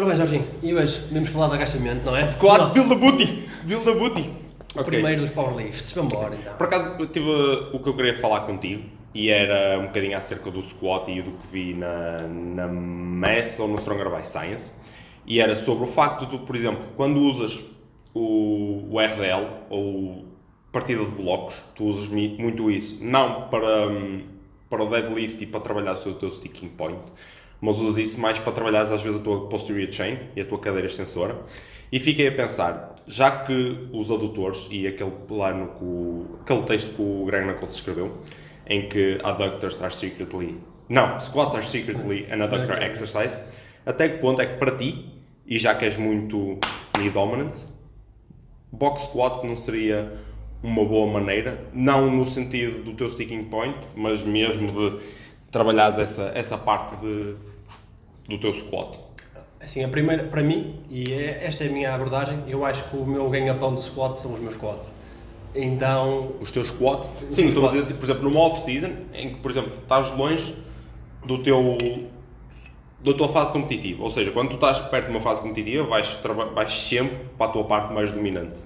Ora bem, Jorginho, e hoje vamos falar de agachamento, não é? Squats, Não, build a booty! Build a booty! o Ok. primeiro dos powerlifts, vamos embora então. Por acaso, eu tive o que eu queria falar contigo e era um bocadinho acerca do squat e do que vi na, na MES ou no Stronger by Science. E era sobre o facto de tu, por exemplo, quando usas o, o RDL ou partida de blocos, tu usas muito isso, não para, hum, para o deadlift e para trabalhar o teu sticking point, mas usas isso mais para trabalhar às vezes a tua posterior chain e a tua cadeira extensora. E fiquei a pensar, já que os adutores e aquele plano, que o, aquele texto que o Greg Knuckles escreveu, em que adductors are secretly, não, squats are secretly an adductor exercise, até que ponto é que para ti, e já que és muito knee dominant, box squat não seria uma boa maneira, não no sentido do teu sticking point, mas mesmo de trabalhares essa, essa parte de, do teu squat. Assim, a primeira, para mim, e é- esta é a minha abordagem, eu acho que o meu ganha-pão de squat são os meus squats. Então, Os teus squats, Os sim, estou a dizer, tipo, por exemplo, numa off-season, em que, por exemplo, estás longe do teu da tua fase competitiva, ou seja, quando tu estás perto de uma fase competitiva, vais, vais sempre para a tua parte mais dominante,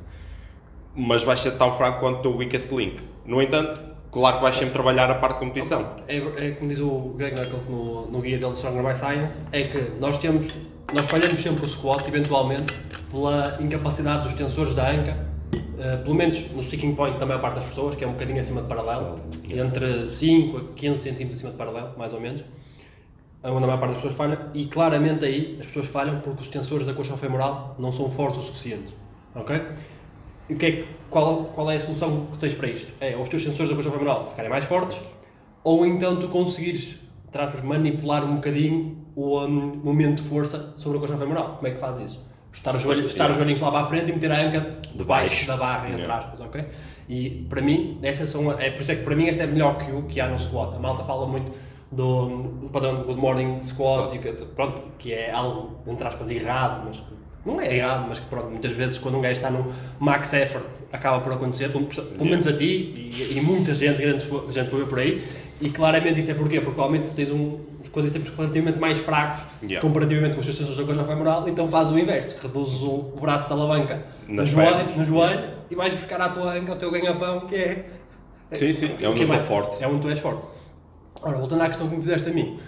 mas vais ser tão fraco quanto o teu weakest link. No entanto, claro que vais sempre trabalhar a parte de competição. é, é como diz o Greg Knuckles no, no guia dele Stronger by Science, é que nós temos, nós falhamos sempre o squat, eventualmente, pela incapacidade dos tensores da anca, eh, pelo menos no sticking point da maior parte das pessoas, que é um bocadinho acima de paralelo, entre 5 a 15 centímetros acima de paralelo, mais ou menos, onde a maior parte das pessoas falha, e claramente aí as pessoas falham porque os tensores da coxa femoral não são fortes o suficiente, ok? O que é, qual, qual é a solução que tens para isto? É os teus sensores da coxa femoral ficarem mais fortes, ou então tu conseguires, aspas, manipular um bocadinho o hum, momento de força sobre a coxa femoral. Como é que faz isso? Estar os, Sim, joelhos, estar os joelhinhos lá para a frente e meter a anca debaixo baixo. da barra, entre Yeah. aspas, ok? E para mim, essas são, é por isso é que para mim essa é melhor que o que há no squat. A malta fala muito do, do padrão do Good Morning Squat, Squat. E que, pronto, que é algo, entre aspas, errado, mas não é errado, mas que pronto, muitas vezes quando um gajo está no max effort acaba por acontecer, pelo, pelo menos a ti e, e muita gente, grande gente foi por aí, e claramente isso é porquê? Porque provavelmente tens um, os quadríceps relativamente mais fracos Yeah. comparativamente com os teus sensores da coxa femoral, então fazes o inverso, reduzes o, braço da alavanca no Nas joelho, no joelho e vais buscar à tua anca o teu ganha-pão, que é Sim, sim, é onde que forte. É onde tu és forte. Ora, voltando à questão que me fizeste a mim.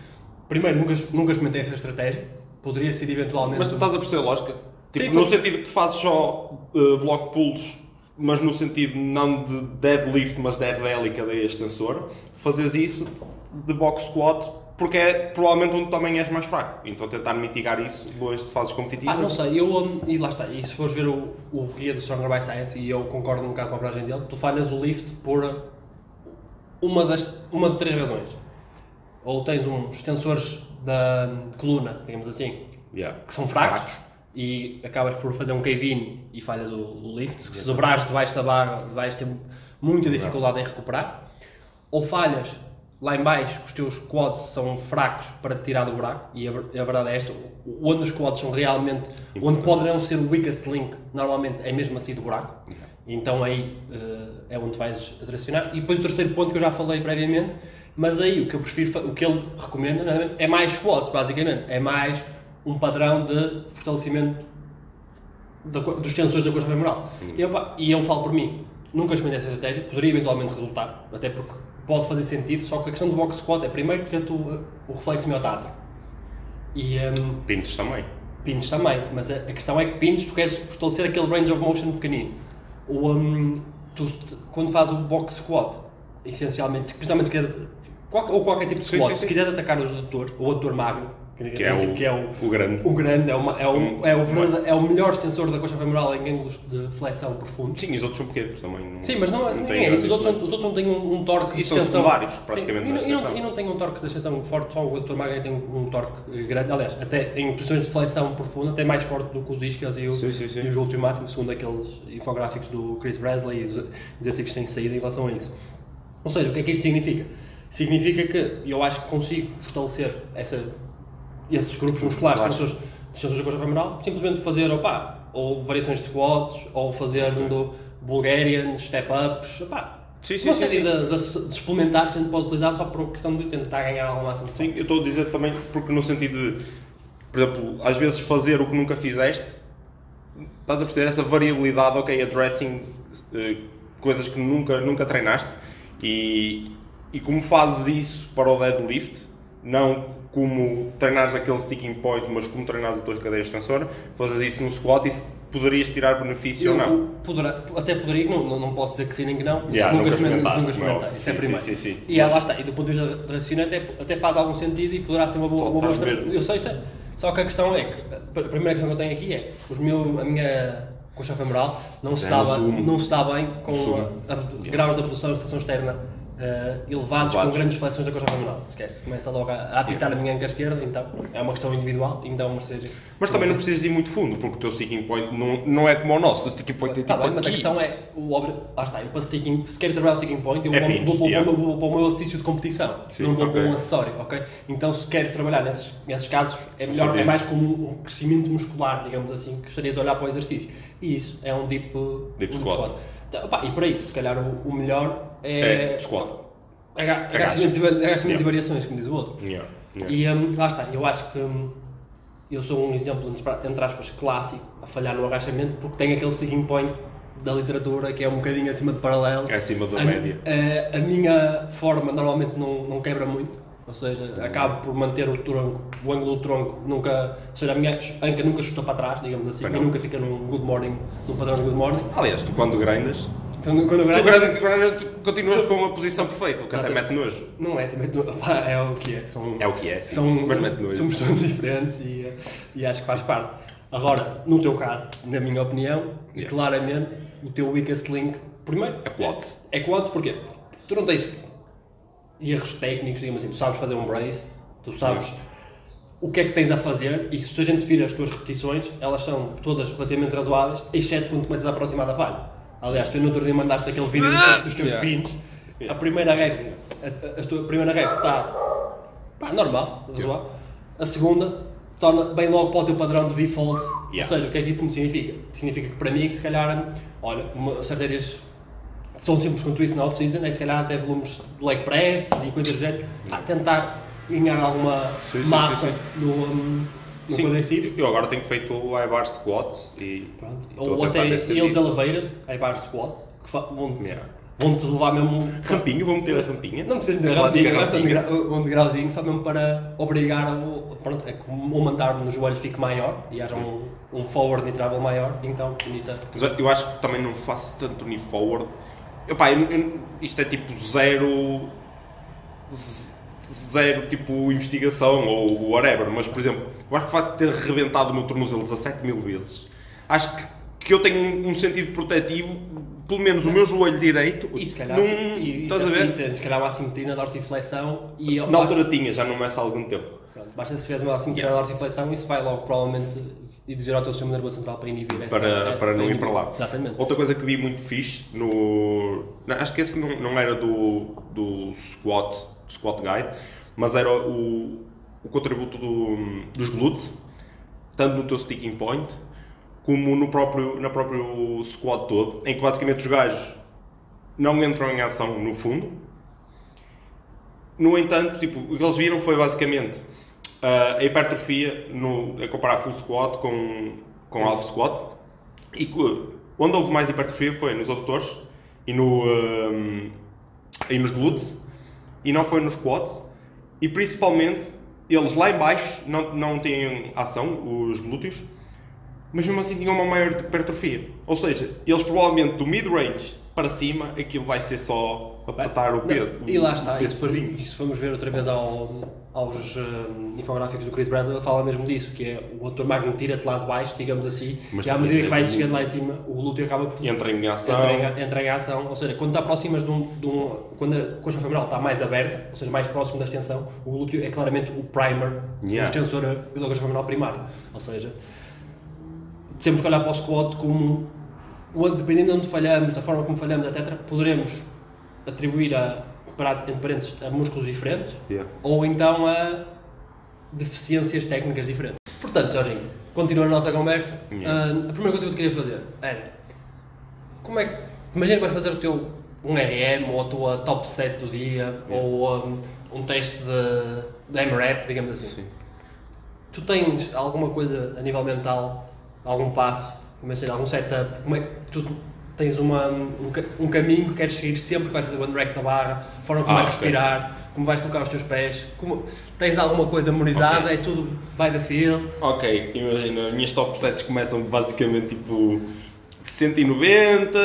Primeiro, nunca, nunca experimentei essa estratégia. Poderia ser eventualmente. Mas tu estás a perceber a lógica? Tipo, Sim, no tô- sentido que fazes só uh, bloco pulsos, mas no sentido não de deadlift, mas de RDL e cadeia extensora, fazes isso de box squat, porque é provavelmente onde também és mais fraco. Então tentar mitigar isso depois de fases competitivas. Ah, não sei, eu. hum, E lá está. E se fores ver o, o guia do Stronger by Science, e eu concordo um bocado com a abrangem dele, tu falhas o lift por uma, das, uma de três razões. Ou tens uns tensores da coluna, digamos assim, Yeah. que são fracos Fracos. e acabas por fazer um cave-in e falhas o, o lift. Se dobrares debaixo da barra, vais ter muita dificuldade em recuperar. Ou falhas lá em baixo, que os teus quads são fracos para te tirar do buraco, e a, a verdade é esta: onde os quads são realmente, onde Importante. poderão ser o weakest link, normalmente é mesmo assim do buraco. Então aí eh, é onde vais direcionar. E depois o terceiro ponto que eu já falei previamente, mas aí o que eu prefiro, o que ele recomenda é mais squats, basicamente. É mais um padrão de fortalecimento da dos tensores da coxa femoral. E, opa, e eu falo por mim, nunca experimentei essa estratégia, poderia eventualmente resultar, até porque pode fazer sentido, só que a questão do box squat é primeiro ter tu, o reflexo miotático. E um, Pintos também. pins também, mas a, a questão é que pins tu queres fortalecer aquele range of motion pequenino. O, um, tu, quando fazes o box squat, essencialmente, principalmente se quiser, ou qualquer tipo de Sim, squat, sim, se sim. quiser atacar o adutor, ou o adutor magro, que, Que é o, que é o, o grande. o grande, é, uma, é, o, é, o, verda- é o melhor extensor da coxa femoral em ângulos de flexão profundos. Sim, e os outros são pequenos também. Não, Sim, mas não, não têm é isso. Os outros, não- os outros não têm um, um torque de E são extensão. secundários, praticamente, Sim, e, não, e, não, extensão. e não tem um torque de extensão forte, só o adutor magro tem um, um torque grande. Aliás, até em posições de flexão profunda, até mais forte do que os isquias e, o, Sim, sim, sim. e os últimos máximos, segundo aqueles infográficos do Chris Bresley e os, os artigos que têm saído em relação a isso. Ou seja, o que é que isto significa? Significa que eu acho que consigo fortalecer essa, esses grupos musculares, Claro. tensores, tensores da coxa femoral, simplesmente fazer, opá, ou variações de squats, ou fazer do Bulgarian, step-ups, opá, Sim, sim, uma série sim. De, de, de suplementares que a gente pode utilizar só por questão de tentar ganhar alguma massa muscular. Sim, eu estou a dizer também porque no sentido de por exemplo, às vezes fazer o que nunca fizeste, estás a perceber essa variabilidade, ok, addressing eh, coisas que nunca, nunca treinaste e, e como fazes isso para o deadlift, não como treinares aquele sticking point, mas como treinares a tua cadeia extensora, fazes isso no squat e se poderias tirar benefício ou não. Eu poderá- até poderia, não, não, não posso dizer que sim nem que não, Yeah, se nunca experimentaste. Isso é Sim, primeiro. sim, sim. E ah, lá está, e do ponto de vista de raciocínio até, até faz algum sentido e poderá ser uma boa, uma boa estratégia. Eu sei, sei. Só que a questão é que, a primeira questão que eu tenho aqui é, os meu, a minha coxa femoral não se, é dá, no zoom. não se dá bem com a- a- graus de abdução e rotação externa eh, elevados, com grandes flexões da coxa femoral. Esquece, começa logo a, a apitar a minha anca esquerda, então é uma questão individual, então mas seja... Mas também não precisas ir muito fundo, porque o teu sticking point não, não é como o nosso, o teu sticking point é Tá tipo bem, mas a questão é, o obri... lá está, eu para sticking, se quero trabalhar o sticking point, eu É vou, pinch, vou, vou, yeah. vou, vou para o meu exercício de competição, Sim, não vou ok. para um acessório, ok? Então se quero trabalhar nesses, nesses casos, é melhor, é mais como um crescimento muscular, digamos assim, que estarias a olhar para o exercício. E isso é um deep, Deep um squat. Então, pá, e para isso, se calhar o, o melhor É, é... squat. aga- Agacha. Agachamentos e Yeah. e variações, como diz o outro. Yeah, yeah. E hum, lá está, eu acho que hum, eu sou um exemplo, entre entre aspas, clássico a falhar no agachamento porque tenho aquele sticking point da literatura que é um bocadinho acima de paralelo. É acima da A, média. a- a minha forma normalmente não, não quebra muito, ou seja, acabo por manter o tronco, o ângulo do tronco, nunca, ou seja, a minha anca nunca chuta para trás, digamos assim, e nunca fica num good morning, num padrão de good morning. Aliás, tu quando grandas, Então, quando tu, gravo- grande, grande, tu continuas com uma posição perfeita, o que até mete nojo. não é, também, tu- é o que é, são, É o que é, sim. são, mas mete nojo. somos todos diferentes e, e acho que faz parte. Agora, no teu caso, na minha opinião, e Yeah. claramente, o teu weakest link, primeiro, É quads. é quads, porquê? Tu não tens erros técnicos, digamos assim, tu sabes fazer um brace, tu sabes o que é que tens a fazer e se a gente vir as tuas repetições, elas são todas relativamente razoáveis, exceto quando começas a aproximar da falha. Aliás, tu no outro dia mandaste aquele vídeo dos, teus Yeah. pins, a primeira rep, a, a, tua primeira rep está pá, normal, razoável. A segunda torna bem logo para o teu padrão de default. Yeah. Ou seja, o que é que isso me significa? Significa que para mim, que se calhar, olha, estratégias são simples quanto isso na off-season, é se calhar até volumes de leg press e coisas do género, pá, tentar ganhar alguma Sim, sim, massa sim, no, um, no quadricípio. eu agora tenho feito o high bar squats e Pronto. Ou a até nesse eles elevated, high bar squat, que vão-te Yeah. vão-te levar mesmo Rampinha, vou meter a rampinha. Não precisas de Clássica rampinha, basta um, degra- um degrauzinho só mesmo para obrigar o, pronto, é que o mandar no joelho fique maior e haja um, um forward knee travel maior, então bonita. Mas eu- eu acho que também não faço tanto knee forward. Epá, eu- eu- isto é tipo zero. Zero tipo investigação ou whatever, mas por exemplo, eu acho que o facto de ter rebentado o meu tornozelo 17 mil vezes, acho que, que eu tenho um sentido protetivo, pelo menos o meu joelho direito. E se calhar, não, assim, e, estás a e, ver? tens, se calhar uma assimetria na dorsiflexão e Na altura tinha, já não meço há algum tempo. Basta se tiveres uma assimetria na dorsiflexão isso vai logo provavelmente e dizer ao teu sistema nervoso central para inibir essa, Para, é, para não ir inibir. para lá. Exatamente. Outra coisa que vi muito fixe no. não, acho que esse não, não era do, do squat, do squat guide, mas era o, o contributo do, dos glúteos, tanto no teu sticking point como no próprio, no próprio squat todo, em que basicamente os gajos não entram em ação no fundo. No entanto, tipo, o que eles viram foi basicamente a hipertrofia no, a comparar full squat com, com half squat e onde houve mais hipertrofia foi nos adutores e, no, ahm, e nos glúteos e não foi nos quads e principalmente eles lá em baixo não, não têm ação, os glúteos, mas mesmo assim tinham uma maior hipertrofia. Ou seja, eles provavelmente do mid-range para cima aquilo vai ser só apertar o peso. Não, e lá está, o e se, pesozinho. e se formos ver outra vez ao, aos hum, infográficos do Chris Bradley, ele fala mesmo disso, que é o ator magno tira-te lá de baixo, digamos assim, Mas e à medida que vais aí chegando lá em cima, o glúteo acaba por Entra em ação. entra em, entra em ação, ou seja, quando te aproximas de um, de um quando a coxa femoral está mais aberta, ou seja, mais próximo da extensão, o glúteo é claramente o primer, Yeah. o extensor da coxa femoral primário, ou seja, temos que olhar para o squat como, dependendo de onde falhamos, da forma como falhamos, etc., poderemos atribuir a, entre parênteses, a músculos diferentes, Yeah. ou então a deficiências técnicas diferentes. Portanto, Jorginho, continuando a nossa conversa, Yeah. ah, a primeira coisa que eu te queria fazer era como é que. Imagina que vais fazer o teu um RM ou a tua top set do dia ou um, um teste de, de MRAP, digamos assim. Sim. Tu tens alguma coisa a nível mental, algum passo, imagina, algum setup, como é que tu tens uma, um, um caminho que queres seguir sempre que vais fazer o underrack da barra, a forma como Ah, vais ok. respirar, como vais colocar os teus pés, como, tens alguma coisa memorizada, Ok. é tudo by the feel. Ok, imagina, as minhas top sets começam basicamente tipo 190,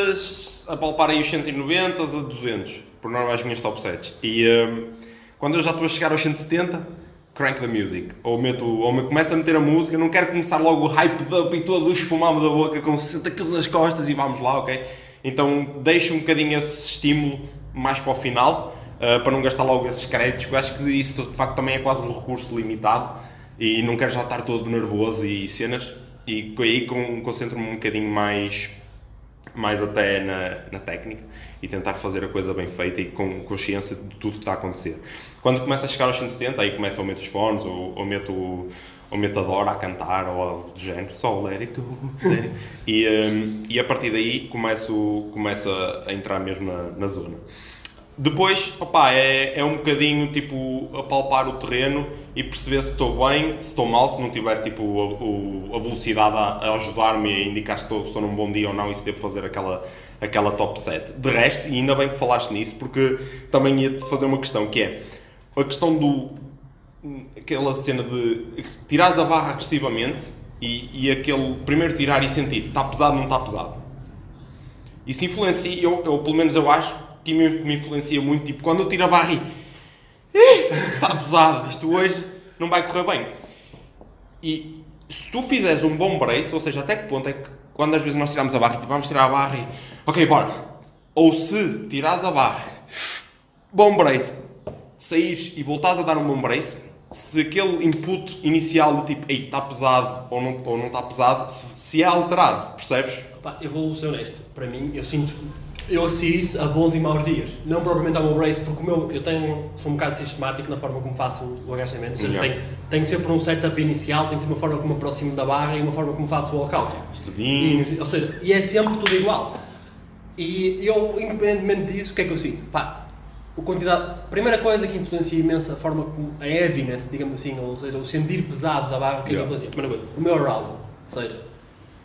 a palpar aí os 190 a 200, por norma as minhas top sets. E hum, quando eu já estou a chegar aos 170, crank the music. Ou, meto, ou me começo a meter a música, não quero começar logo o hype up e todo espumado da boca com 60 kg nas costas e vamos lá, ok? Então deixo um bocadinho esse estímulo mais para o final, uh, para não gastar logo esses créditos, porque acho que isso de facto também é quase um recurso limitado e não quero já estar todo nervoso e cenas. E aí con- concentro-me um bocadinho mais mais até na, na técnica e tentar fazer a coisa bem feita e com consciência de tudo que está a acontecer. Quando começa a chegar aos 170, aí começa a meter os fones ou, ou meto ou a Dora a cantar ou algo do género, só let it- e, hum, e a partir daí começo, começo a entrar mesmo na, na zona. Depois, opá, é, é um bocadinho tipo a palpar o terreno e perceber se estou bem, se estou mal, se não tiver tipo a, o- a velocidade a, a ajudar-me a indicar se estou, se estou num bom dia ou não e se devo fazer aquela, aquela top set. De resto, e ainda bem que falaste nisso, porque também ia-te fazer uma questão que é a questão do aquela cena de tirares a barra agressivamente e, e aquele primeiro tirar e sentir está pesado não está pesado. Isso influencia, eu, eu pelo menos eu acho que me, me influencia muito, tipo, quando eu tiro a barra e "Ih, está pesado, isto hoje não vai correr bem. E se tu fizeres um bom brace, ou seja, até que ponto é que quando às vezes nós tiramos a barra e tipo, vamos tirar a barra e ok, bora. Ou se tirares a barra, bom brace, saíres e voltares a dar um bom brace, se aquele input inicial de tipo, ei, está pesado ou não, ou não está pesado, se, se é alterado, percebes? Pá, eu vou ser honesto, para mim, eu sinto, eu associo isso a bons e maus dias. Não propriamente ao meu brace, porque o meu, eu tenho, sou um bocado sistemático na forma como faço o agachamento. Ou seja, Yeah. tenho, tenho sempre um setup inicial, tenho sempre uma forma como me aproximo da barra e uma forma como faço o walkout. Estudinho. E, ou seja, e é sempre tudo igual. E eu, independentemente disso, o que é que eu sinto? Pá, a quantidade, a primeira coisa que influencia imenso a forma como, a heaviness, digamos assim, ou seja, o sentir pesado da barra, o que é que Yeah. influencia? Primeira coisa, o meu arousal. Ou seja,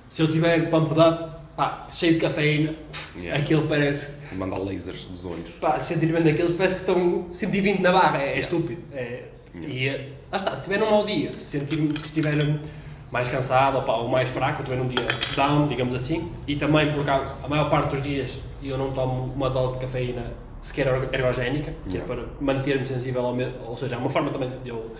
se eu tiver pumped up, pá, cheio de cafeína, Yeah. aquilo parece, Mandar lasers dos olhos. pá, sentimento daqueles parece que estão 120 na barra, é, é estúpido. É, Yeah. E eh, lá está, se estiver num mau dia, se, sentir, se estiver mais cansado ou, pá, ou mais fraco, ou estiver num dia down, digamos assim, e também porque a, a maior parte dos dias eu não tomo uma dose de cafeína sequer ergo- ergogénica, que é Yeah. para manter-me sensível ao me, ou seja, é uma forma também de eu.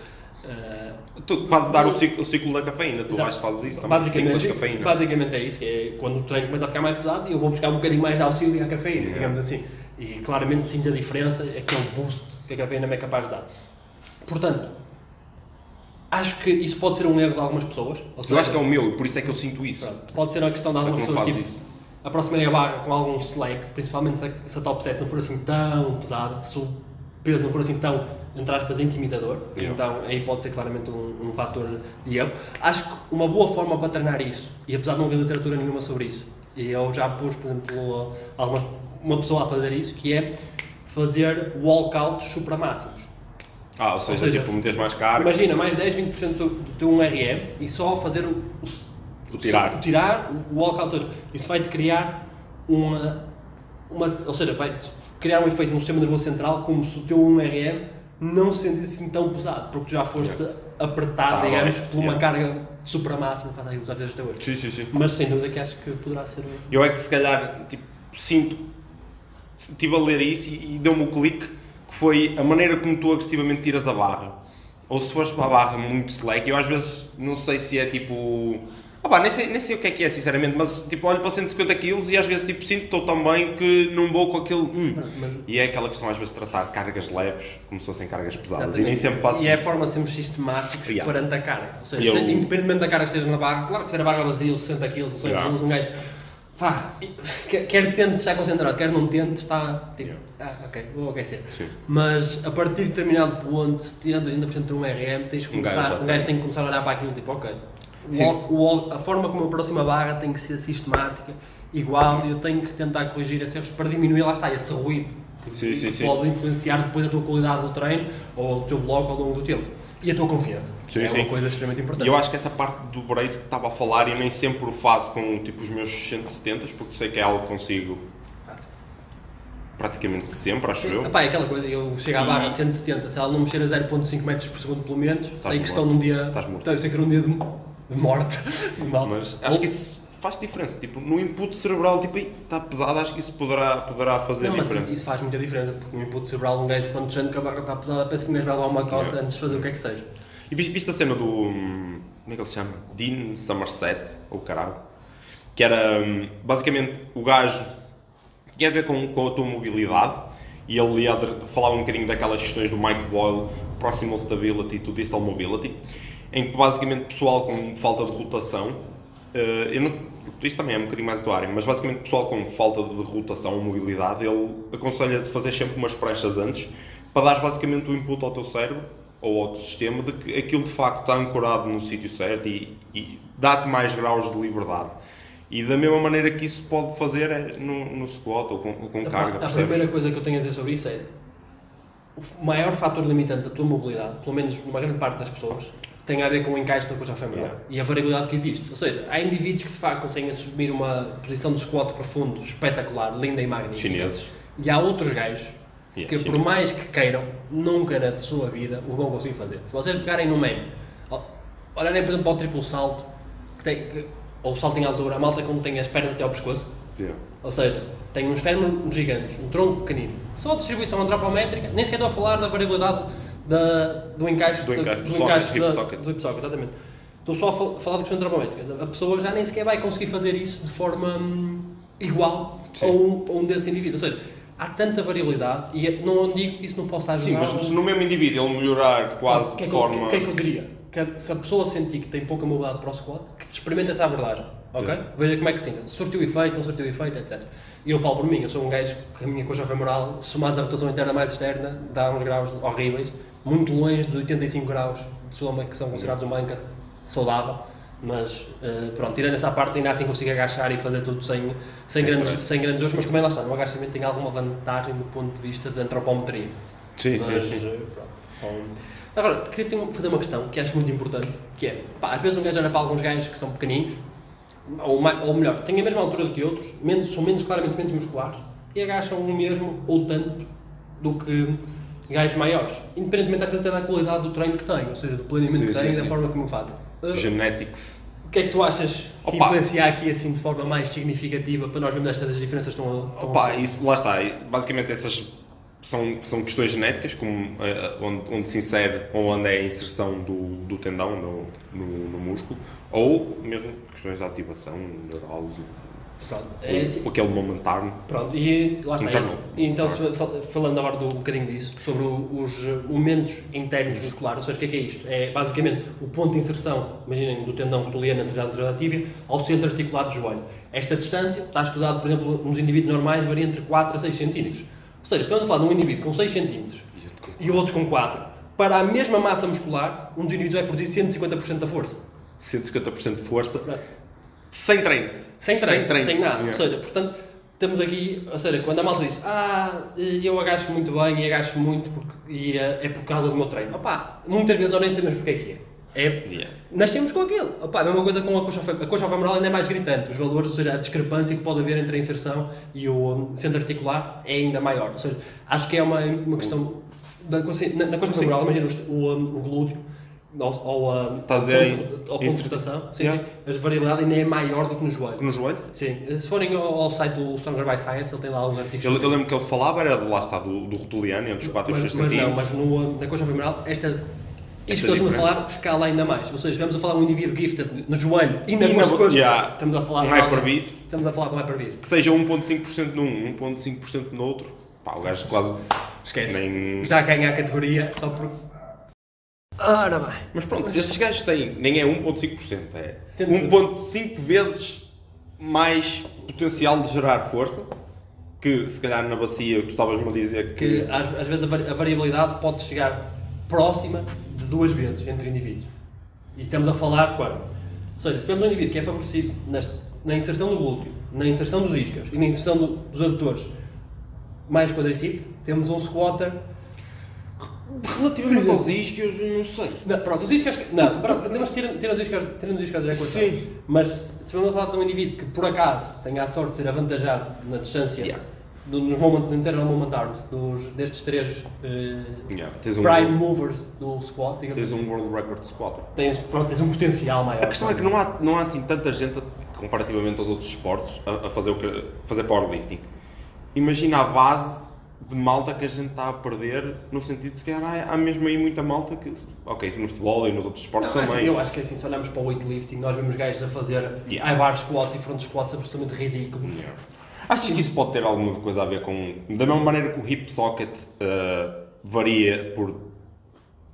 Eh, Tu fazes dar o ciclo, o ciclo da cafeína, tu vais fazes isso também. Basicamente, da cafeína. basicamente é isso, é quando o treino começa a ficar mais pesado e eu vou buscar um bocadinho mais de auxílio à cafeína, Yeah. digamos assim. E claramente sinto a diferença, aquele boost que a cafeína me é capaz de dar. Portanto, acho que isso pode ser um erro de algumas pessoas. ou Eu seja, acho que é o meu, e por isso é que eu sinto isso. pode ser uma questão de algumas pessoas tipo, isso. aproximarem a barra com algum slack, principalmente se a, se a top set não for assim tão pesada, se o peso não for assim tão, entre aspas, intimidador, Yeah. então aí pode ser claramente um, um fator de erro. Acho que uma boa forma para treinar isso, e apesar de não haver literatura nenhuma sobre isso, e eu já pus, por exemplo, alguma, uma pessoa a fazer isso, que é fazer walkouts supramáximos. Ah, ou seja, seja, tipo, meteres mais carga. Imagina, mais 10, 20% do teu 1RM e só fazer o, o, O tirar. o tirar, o walkout, ou seja, isso vai-te criar uma, uma. Ou seja, vai-te criar um efeito no sistema nervoso central como se o teu 1RM não se sentisse assim tão pesado, porque já foste apertado, Tá digamos, bem, por uma yeah. carga supramáxima, faz aí usar vezes até hoje. Sim, sim, sim. Mas sem dúvida que acho que poderá ser. um- Eu é que se calhar, tipo, sinto, estive a ler isso e, e deu-me o clique, que foi a maneira como tu agressivamente tiras a barra. Ou se fores para a barra muito slack, eu às vezes não sei se é tipo... Ah pá, nem sei, nem sei o que é que é, sinceramente, mas tipo, olho para 150 kg e às vezes tipo, sinto estou tão bem que não vou com aquele... hum. Mas- E é aquela questão às vezes de tratar cargas leves como se fossem cargas pesadas e nem Exatamente. sempre faço E é a isso. forma de sermos sistemáticos Yeah. perante a carga. Ou seja, eu- independentemente da carga que esteja na barra, claro que se tiver a barra vazia, ou 60 kg, ou 100 Yeah. kg, um gajo, pá, quer, tente estar concentrado, quer não tente, está tipo, ah, ok, vou aquecer. Sim. Mas a partir de determinado ponto, tendo ainda por cento de um RM, tens que Um gajo começar, um gajo tem. tem que começar a olhar para aquilo tipo, ok. O Sim. o a forma como eu aproximo a barra tem que ser sistemática, igual, e eu tenho que tentar corrigir esses erros para diminuir, lá está, esse ruído que Sim, sim, sim. pode influenciar depois a tua qualidade do treino ou o teu bloco ao longo do tempo. e a tua confiança. Sim, é sim. uma coisa extremamente E importante. eu acho que essa parte do brace que estava a falar, eu nem sempre o faço com tipo os meus 170, porque sei que é algo que consigo praticamente sempre, acho eu. Epá, é aquela coisa, eu chego à E- barra 170, se ela não mexer a 0.5 metros por segundo pelo menos, sei que estou morto. num dia. Estás morto. Sei que estou num dia de morte. Mal. Mas acho Ou- que isso faz diferença. Tipo, no input cerebral, tipo, "Ih, está pesado, acho que isso poderá, poderá fazer Não, mas diferença. isso faz muita diferença, porque no input cerebral um gajo quando sente que a barra está pesada, pensa que o gajo vai levar uma costa Yeah. antes de fazer o que é que seja. E viste, viste a cena do. hum, Como é que ele se chama? Dean Somerset, ou caralho. Que era hum, basicamente o gajo tinha a ver com, com a tua mobilidade e ele ia falar um bocadinho daquelas questões do Mike Boyle, Proximal Stability to Distal Mobility, em que basicamente pessoal com falta de rotação, eu não, isto também é um bocadinho mais tua área, mas basicamente pessoal com falta de rotação ou mobilidade, ele aconselha de fazer sempre umas pranchas antes para dar basicamente o input ao teu cérebro ou ao teu sistema de que aquilo de facto está ancorado no sítio certo e, e dá-te mais graus de liberdade. E da mesma maneira que isso pode fazer é no, no squat ou com, ou com Epá, carga, a primeira coisa que eu tenho a dizer sobre isso é o maior fator limitante da tua mobilidade, pelo menos numa grande parte das pessoas, tem a ver com o encaixe da coxa femoral Yeah. e a variabilidade que existe. Ou seja, há indivíduos que de facto conseguem assumir uma posição de squat profundo, espetacular, linda e magnífica. Chineses. E há outros gajos Yeah, que, por chineses. mais que queiram, nunca na sua vida o vão conseguir fazer. Se vocês pegarem no meme, olharem por exemplo para o triplo salto, que tem, que- ou o salto em altura, a malta quando tem as pernas até ao pescoço, Yeah. ou seja, tem uns fémur gigantes, um tronco pequenino. Só a distribuição antropométrica, nem sequer estou a falar da variabilidade da, do encaixe, Do encaixe, do socket, hip da- socket. do hip socket, exatamente. Estou só a fal- falar de questões antropométricas. A pessoa já nem sequer vai conseguir fazer isso de forma hum, igual a um, a um desses indivíduos. Ou seja, há tanta variabilidade e é- não digo que isso não possa ajudar. Sim, mas se no mesmo indivíduo ele melhorar quase O que é de que forma. O que é que eu diria? Que se a pessoa sentir que tem pouca mobilidade para o squat, que experimenta essa abordagem, ok? Yeah. Veja como é que se sinta. Se surtiu efeito, não surtiu efeito, etc. E eu falo por mim, eu sou um gajo que a minha coxa femoral, somados à rotação interna mais externa, dá uns graus horríveis, muito longe dos 85 graus de soma que são considerados uma anca saudável. Mas eh, pronto, tirando essa parte, ainda assim consigo agachar e fazer tudo sem, sem, Sem grandes, stress. sem grandes dores, mas também lá está, no agachamento tem alguma vantagem do ponto de vista da antropometria. Sim, Mas, sim, sim. eh, pronto, são- Agora, queria fazer uma questão que acho muito importante, que é, pá, às vezes um gajo olha para alguns gajos que são pequeninos, ou, mai- ou melhor, têm a mesma altura do que outros, menos, são menos, claramente menos musculares, e agacham o mesmo ou tanto do que gajos maiores, independentemente às vezes até da qualidade do treino que têm, ou seja, do planeamento Sim, que têm e da forma como o fazem. Uh, Genetics. o que é que tu achas que Opa. influencia aqui assim de forma mais significativa para nós vermos estas diferenças que estão a, Opa, isso lá está. Basicamente essas são, são questões genéticas, como, eh, onde, onde se insere ou onde é a inserção do, do tendão no, no, no músculo, ou mesmo questões de ativação neural, Pronto, é assim, ou aquele momentarno. Pronto, e lá está Interno. isso. E então, falando agora do, um bocadinho disso, sobre o- os eh, momentos internos musculares, ou seja, o que é que é isto? É basicamente o ponto de inserção, imaginem, do tendão rotuliano anterior da tíbia ao centro articulado do joelho. Esta distância está estudado, por exemplo, nos indivíduos normais, varia entre 4 a 6 centímetros. Ou seja, estamos a falar de um indivíduo com 6 centímetros e o outro com 4. Para a mesma massa muscular, um dos indivíduos vai produzir 150% da força. 150% de força, sem treino. Sem treino, sem, nada. Yeah. Ou seja, portanto, temos aqui, ou seja, quando a malta diz, ah, eu agacho muito bem e agacho muito porque, e eh, é por causa do meu treino. Opá, muitas vezes eu nem sabemos porque é que é. É, Yeah. nascemos com aquilo. Opá, a mesma coisa com a coxa, a coxa femoral ainda é mais gritante. Os valores, ou seja, a discrepância que pode haver entre a inserção e o um, centro articular é ainda maior. Ou seja, acho que é uma, uma questão, da, consci- na, na coxa femoral, imagina o, o, um, o glúteo, ao, ao, um, Estás a dizer ponto- ao ponto de rotação, sim, Yeah. sim, a variabilidade ainda é maior do que no joelho. No joelho? Sim, se forem ao, ao site do Stronger by Science, ele tem lá alguns artigos. Eu, eu lembro que ele falava, era lá está, do, do rotuliano, entre os 4 e os mas, 6 mas não, centímetros. mas no, na coxa femoral, esta, isto que Esta estamos a falar escala ainda mais. Ou seja, estamos a falar de um indivíduo gifted no joelho e na- coisas. yeah. Estamos a falar Um hyperbeast. Estamos a falar de um hyperbeast. Que seja 1.5% num, 1.5% no outro. Pá, o gajo quase Esquece. nem... Já ganha a categoria só por. Ora bem. Mas pronto, se estes gajos têm, nem é 1.5%, é Cento- 1.5 vezes mais potencial de gerar força, que se calhar na bacia tu estavas-me a dizer que... Que às, às vezes a, vari- a variabilidade pode chegar próxima de duas vezes entre indivíduos. E estamos a falar quando? Ou seja, se temos um indivíduo que é favorecido nas- na inserção do glúteo, na inserção dos iscas e na inserção do- dos adutores mais quadricípedes, temos um squatter Relativamente aos isquios, não sei. Não, pronto, os iscas. Não, pronto, mas tirando os iscas, tirando os iscas já é coisa. Sim. Mas se vamos falar de um indivíduo que por acaso tenha a sorte de ser avantajado na distância Yeah. do, nos moment, no Internal Moment Arms, dos, destes três eh, Yeah, um, prime movers do squad, digamos tens assim, um World Record squatter. tens, pronto, tens um potencial maior. A questão é que não há, não há assim tanta gente, comparativamente aos outros esportes, a, a fazer, o que, fazer powerlifting. Imagina a base de malta que a gente está a perder, no sentido de se calhar há, há mesmo aí muita malta que, ok, no futebol e nos outros esportes Não, também. eu acho que assim, se olharmos para o weightlifting, nós vemos gajos a fazer Yeah. high bar squats e front squats absolutamente ridículos. Yeah. Achas que isso pode ter alguma coisa a ver com. Da mesma maneira que o hip socket uh, varia por,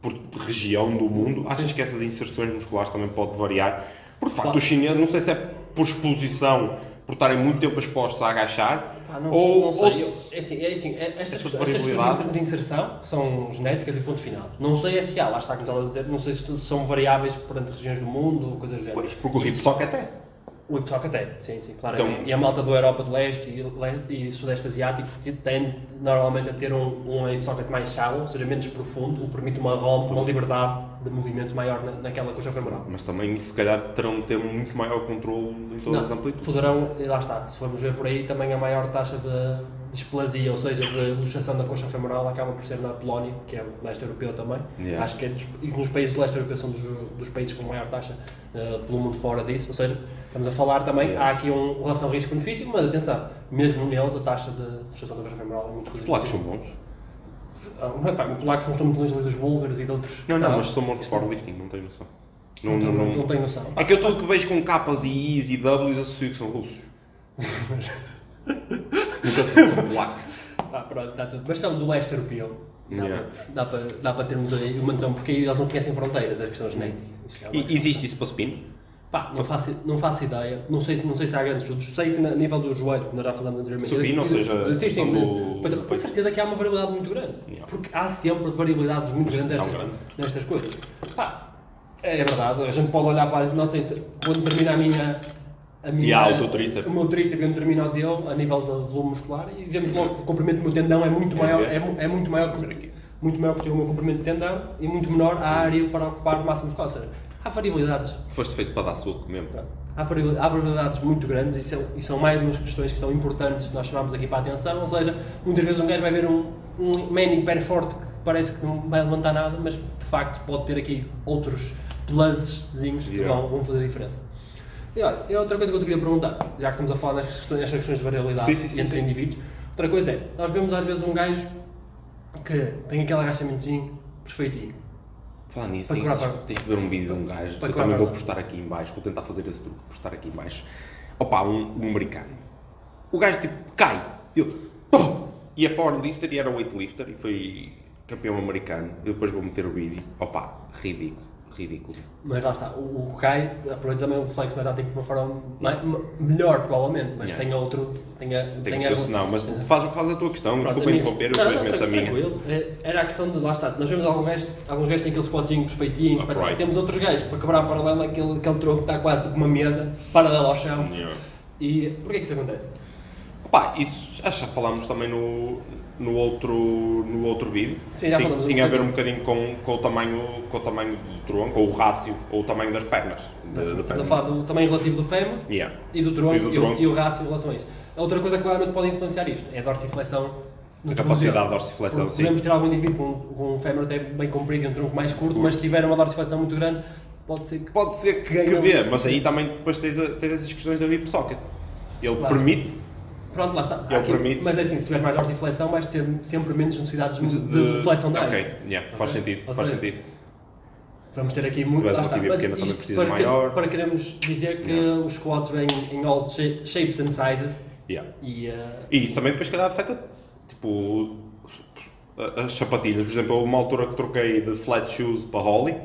por região do mundo, achas que essas inserções musculares também podem variar? Por facto, Claro. os chineses, não sei se é por exposição, por estarem muito tempo expostos a agachar, Pá, não, ou, não sei, ou eu- se- é assim, é assim, é- estas, estas questões de inserção são genéticas e ponto final. Não sei se há, lá está como estava a dizer, não sei se são variáveis perante regiões do mundo ou coisas do género. Pois, porque o hip Isso- socket é. O hip socket é, sim, sim, claro. Então- e a malta do Europa de Leste e, Le- e Sudeste Asiático tende normalmente a ter um, um socket mais shallow, ou seja, menos profundo, o que permite uma ROM, uma liberdade de movimento maior na, naquela coxa femoral. Mas também, se calhar, terão de ter um muito maior controle em todas as Não, amplitudes. Poderão, e lá está, se formos ver por aí, também a maior taxa de displasia, ou seja, de luxação da coxa femoral, acaba por ser na Polónia, que é o leste europeu também. Yeah. Acho que é dos, nos países do leste europeu são dos, dos países com maior taxa eh, pelo mundo fora disso, ou seja, estamos a falar também, Yeah. há aqui uma relação risco-benefício, mas atenção, mesmo neles a taxa de luxação da coxa femoral é muito Os reduzida. polacos são bons. Ah, epá, os polacos não estão muito longe dos búlgaros e de outros. Não, não, Tá. mas são bons de powerlifting, não tenho noção. Não, Não, não, não, não, não, tenho noção. É que eu tudo que vejo com capas e Is e Ws associo que são russos. Nunca se são polacos. Pá, pronto, dá tudo. Mas são do leste europeu. Dá, Yeah. para, dá, para, dá para termos aí uma noção, porque aí eles não conhecem fronteiras, as questões genéticas. É E existe isso para spin? Pá, não faço, não faço ideia. Não sei, se- não sei se há grandes estudos. Sei que na nível do joelho, que nós já falamos anteriormente. Supino, ou seja, sim, do- mas tenho certeza que há uma variabilidade muito grande. Yeah. Porque há sempre variabilidades muito Mas grandes nestas, grande. nestas coisas. Pá, é verdade. A gente pode olhar para. Não sei, quando termina a minha. A minha Yeah, o teu tríceps. O meu tríceps quando termina o dele, a nível do volume muscular, e vemos logo que o comprimento do meu tendão é muito maior. É, mu- é muito maior que muito maior que o meu comprimento de tendão e muito menor a área para ocupar massa muscular. Ou seja, há variabilidades Foste feito para dar saúde mesmo. Há variabil- há variabilidades muito grandes e são, e são mais umas questões que são importantes que nós chamamos aqui para a atenção. Ou seja, muitas vezes um gajo vai ver um, um manning bem forte que parece que não vai levantar nada, mas de facto pode ter aqui outros pluszinhos que Yeah. vão, vão fazer a diferença. E olha, e outra coisa que eu te queria perguntar, já que estamos a falar nestas questões, nestas questões de variabilidade Sim, sim, entre sim. indivíduos, outra coisa é, nós vemos às vezes um gajo que tem aquele agachamentozinho perfeitinho. Falar nisso, tens, tens, de ver um vídeo de um gajo, para eu também vou postar aqui em baixo, vou tentar fazer esse truque, postar aqui em baixo. Opa, um, um americano. O gajo tipo cai, ele, pum, e a powerlifter e era weightlifter e foi campeão americano. Eu depois vou meter o vídeo. Opa, ridículo, ridículo. Mas lá está, o, o Kai aproveita também o flex metático de uma forma mai- m- melhor, provavelmente, mas Yeah. tem outro. Tem, a, Tem a- que ser senão, mas faz, faz a tua questão, Pronto, desculpa interromper, eu depois meto a minha. tranquilo. É, Era a questão de, lá está, nós vemos alguns gajos, alguns gajos têm aqueles squatzinhos perfeitinhos, Upright. espetacular. temos outros gajos para quebrar paralelo, aquele, aquele tronco que está quase tipo uma mesa, paralelo ao chão. Yeah. E porquê que isso acontece? Pá, isso acho que falámos também no, no, outro, no outro vídeo. Sim, já Tinha- falamos um Tinha a ver um bocadinho com, com, o tamanho, com o tamanho do tronco, ou o rácio, ou o tamanho das pernas. De, Estamos a falar do tamanho relativo do fémur Yeah. e do tronco E e, do o- tronco. e o rácio em relação a isto. A outra coisa que claramente pode influenciar isto é a dorsiflexão. no A capacidade de dorsiflexão, sim. Podemos ter algum indivíduo com, com um fémur até bem comprido e um tronco mais curto, mas se tiver uma dorsiflexão muito grande, pode ser que Pode ser que, que um- dê, mas aí também depois tens, a- tens essas questões da hip socket. Ele Claro. permite Pronto, lá está. Ele aqui- permite- Mas é assim, se tiveres mais dorsiflexão, vais ter sempre menos necessidades de, de, de flexão de Ok, yeah, faz Ok. sentido, Ou faz seja, sentido. Vamos ter aqui Se muito. tiveres lá uma tibia pequena, também isto precisas para, que- maior. para queremos dizer que Yeah. os squats vêm em all sha- shapes and sizes Yeah. e. uh, E isso também depois calhar afeta, tipo, as sapatilhas. Por exemplo, houve uma altura que troquei de flat shoes para Holly.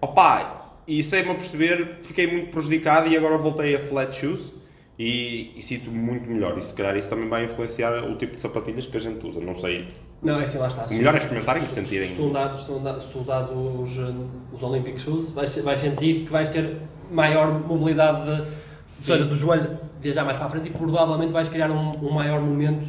Opa, e sei-me a perceber, fiquei muito prejudicado e agora voltei a flat shoes e, e sinto-me muito melhor. E se calhar isso também vai influenciar o tipo de sapatilhas que a gente usa. Não sei. não, é assim, lá está. O melhor é experimentarem e sentirem. Se tu, andares, se, tu usares os, uh, os Olympic Shoes, vais, vais sentir que vais ter maior mobilidade, de, ou seja, do joelho viajar mais para a frente e provavelmente vais criar um, um maior momento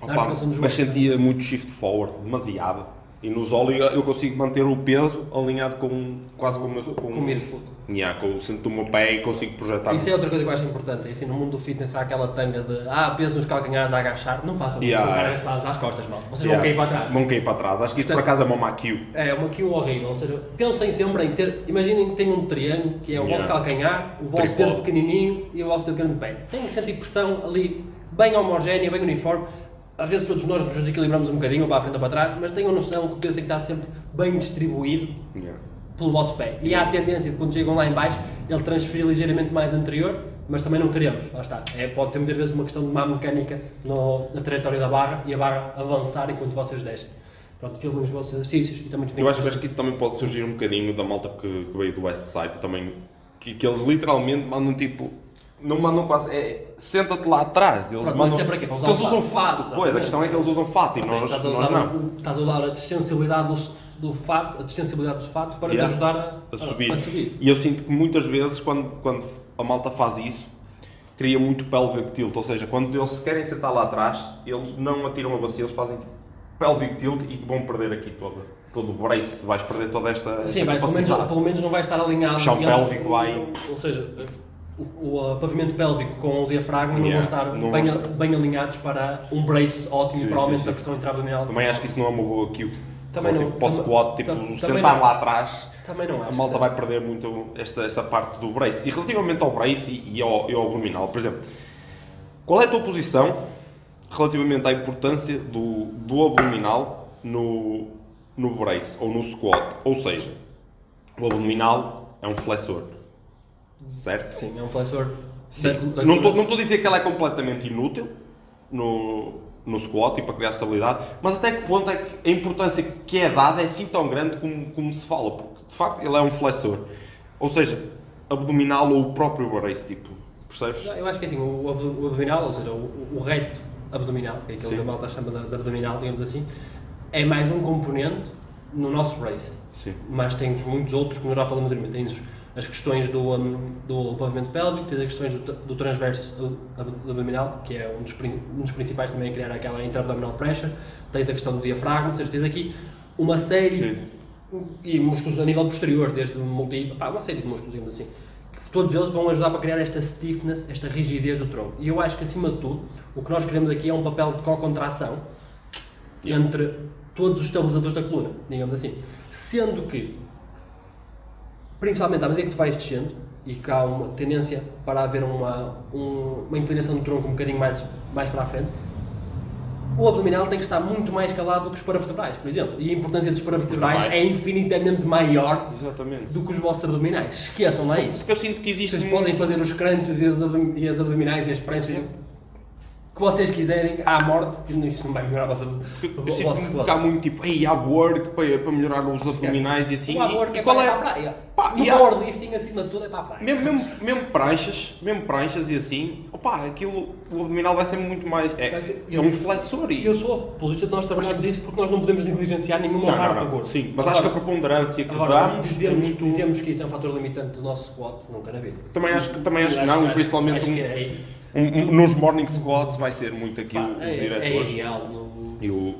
na Opa, articulação do joelho. mas sentia muito shift forward, demasiado. E nos ollie eu consigo manter o peso alinhado com quase com o meu, com, Com o midfoot. Yeah, com o centro do meu pé e consigo projetar. Isso é outra coisa que eu acho importante. é Assim, no mundo do fitness há aquela tanga de ah, peso nos calcanhares a agachar. Não façam isso, Yeah. fazer às costas, mal. Vocês Yeah. vão cair para trás. Vão cair para trás. Acho que isso por Portanto- acaso é uma maquio. É uma kill horrível, ou seja, pensem sempre em ter, imaginem que tem um triângulo que é o Yeah. vosso calcanhar, o vosso dedo pequenininho e o vosso dedo grande bem. Tem que sentir pressão ali, bem homogénea, bem uniforme. Às vezes todos nós nos desequilibramos um bocadinho, ou para a frente ou para trás, mas tenham noção que o peso tem que estar sempre bem distribuído Yeah. pelo vosso pé. E há a tendência de quando chegam lá em baixo, ele transferir ligeiramente mais anterior, mas também não queremos, lá está. É, pode ser muitas vezes uma questão de má mecânica no- na trajetória da barra e a barra avançar enquanto vocês descem. Pronto, filmem os vossos exercícios e também Eu acho, acho que isso também pode surgir um bocadinho da malta que, que veio do West Side também. Que, que eles literalmente mandam tipo. Não mandam quase. É, Senta-te lá atrás. Eles Pronto, mas mandam. isso é para quê? Para usar eles o usam fato. fato. Fato, Pois, a questão é que eles usam fato e nós, estás, a nós usar, não. o- estás a usar a distensibilidade do, do fato, a distensibilidade do fato para Yeah. te ajudar a, A subir. a subir. E eu sinto que muitas vezes, quando, quando a malta faz isso, cria muito pelvic tilt. Ou seja, quando eles se querem sentar lá atrás, eles não atiram a bacia, eles fazem pelvic tilt e vão perder aqui todo, todo o brace. Vais perder toda esta, Sim, esta vai, pelo, menos, pelo menos não vai estar alinhado. Chão e- pélvico vai- Ou seja, o, o, uh, pavimento pélvico com o diafragma não vão Yeah, estar não bem, vão bem alinhados para um brace ótimo Sim, para o aumento da pressão intraabdominal. Também acho que isso não é uma boa cue. Também Só, não. tipo, para o Tam- squat, tipo, sentar não. lá atrás, Também não acho. a malta vai perder muito esta, esta parte do brace. E relativamente ao brace e, e ao, e ao abdominal, por exemplo, qual é a tua posição relativamente à importância do, do abdominal no, no brace ou no squat? Ou seja, o abdominal é um flexor, certo? Sim, é um flexor. Sim. da- da Não estou a dizer que ela é completamente inútil no, no squat e para criar estabilidade, mas até que ponto é que a importância que é dada é assim tão grande como, como se fala, porque de facto ele é um flexor. Ou seja, abdominal ou o próprio brace, tipo, percebes? Eu acho que é assim, o, abdo- o abdominal, ou seja, o, o reto abdominal, que é aquilo Sim. que a malta chama de, de abdominal, digamos assim, é mais um componente no nosso brace. Sim. Mas tens muitos outros, como eu já falamos anteriormente. Tens as questões do, um, do pavimento pélvico, tens as questões do, do transverso ab- abdominal, que é um dos, um dos principais também a criar aquela intra-abdominal pressure. Tens a questão do diafragma, ou seja, tens aqui uma série Sim. e músculos a nível posterior, desde o multi, pá, uma série de músculos, digamos assim, que todos eles vão ajudar para criar esta stiffness, esta rigidez do tronco. E eu acho que, acima de tudo, o que nós queremos aqui é um papel de co-contração Yeah. entre todos os estabilizadores da coluna, digamos assim. Sendo que, principalmente à medida que tu vais descendo, e que há uma tendência para haver uma, um- uma inclinação do tronco um bocadinho mais, mais para a frente, o abdominal tem que estar muito mais calado do que os paravertebrais, por exemplo. E a importância dos paravertebrais é infinitamente maior Exatamente. do que os vossos abdominais. Esqueçam lá isso. Porque eu sinto que existe Vocês muito- podem fazer os crunches e as, abdom- as abdominais e as pranchas que vocês quiserem à morte, isso não vai melhorar o vosso, o Eu sinto que há muito tipo, ei, há work para, para melhorar os abdominais e assim. O work e, é qual é, para a praia. Pá, e há- powerlifting, acima de tudo, é para a praia. Mesmo, mesmo, mesmo pranchas, mesmo pranchas e assim, opá, aquilo, o abdominal vai ser muito mais. É, ser- é um flexor E eu sou apologista de nós trabalharmos isso porque nós não podemos negligenciar nenhuma Não, parte não, do não. corpo. Sim, mas acho que a Agora- preponderância que Agora, damos. dizemos, é muito- dizemos que isso é um fator limitante do nosso squat, nunca na vida. Também acho, que- também acho que Eu não, principalmente acho um- que é, um- um- nos morning squats vai ser muito aquilo pá, os é, é diretores. ideal. No, E, o,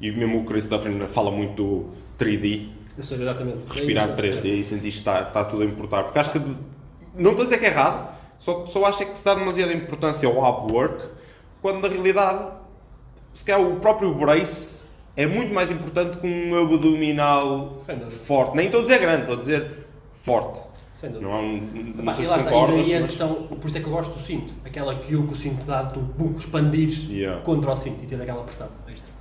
e mesmo o Chris Duffin fala muito do 3D, ou seja, exatamente. respirar É isso. 3D e sentir que está, está tudo a importar. Porque acho que, não estou a dizer que é errado, só, só acho é que se dá demasiada importância ao ab work, quando na realidade, se calhar o próprio brace é muito mais importante que um abdominal forte. Nem estou a dizer grande, estou a dizer forte. Não, é um, não Pá, sei e se lá está, e concordas, daí a mas... questão, por isso é que eu gosto do cinto. Aquela que o cinto dá, tu bum, expandires Yeah. contra o cinto e tens aquela pressão extra.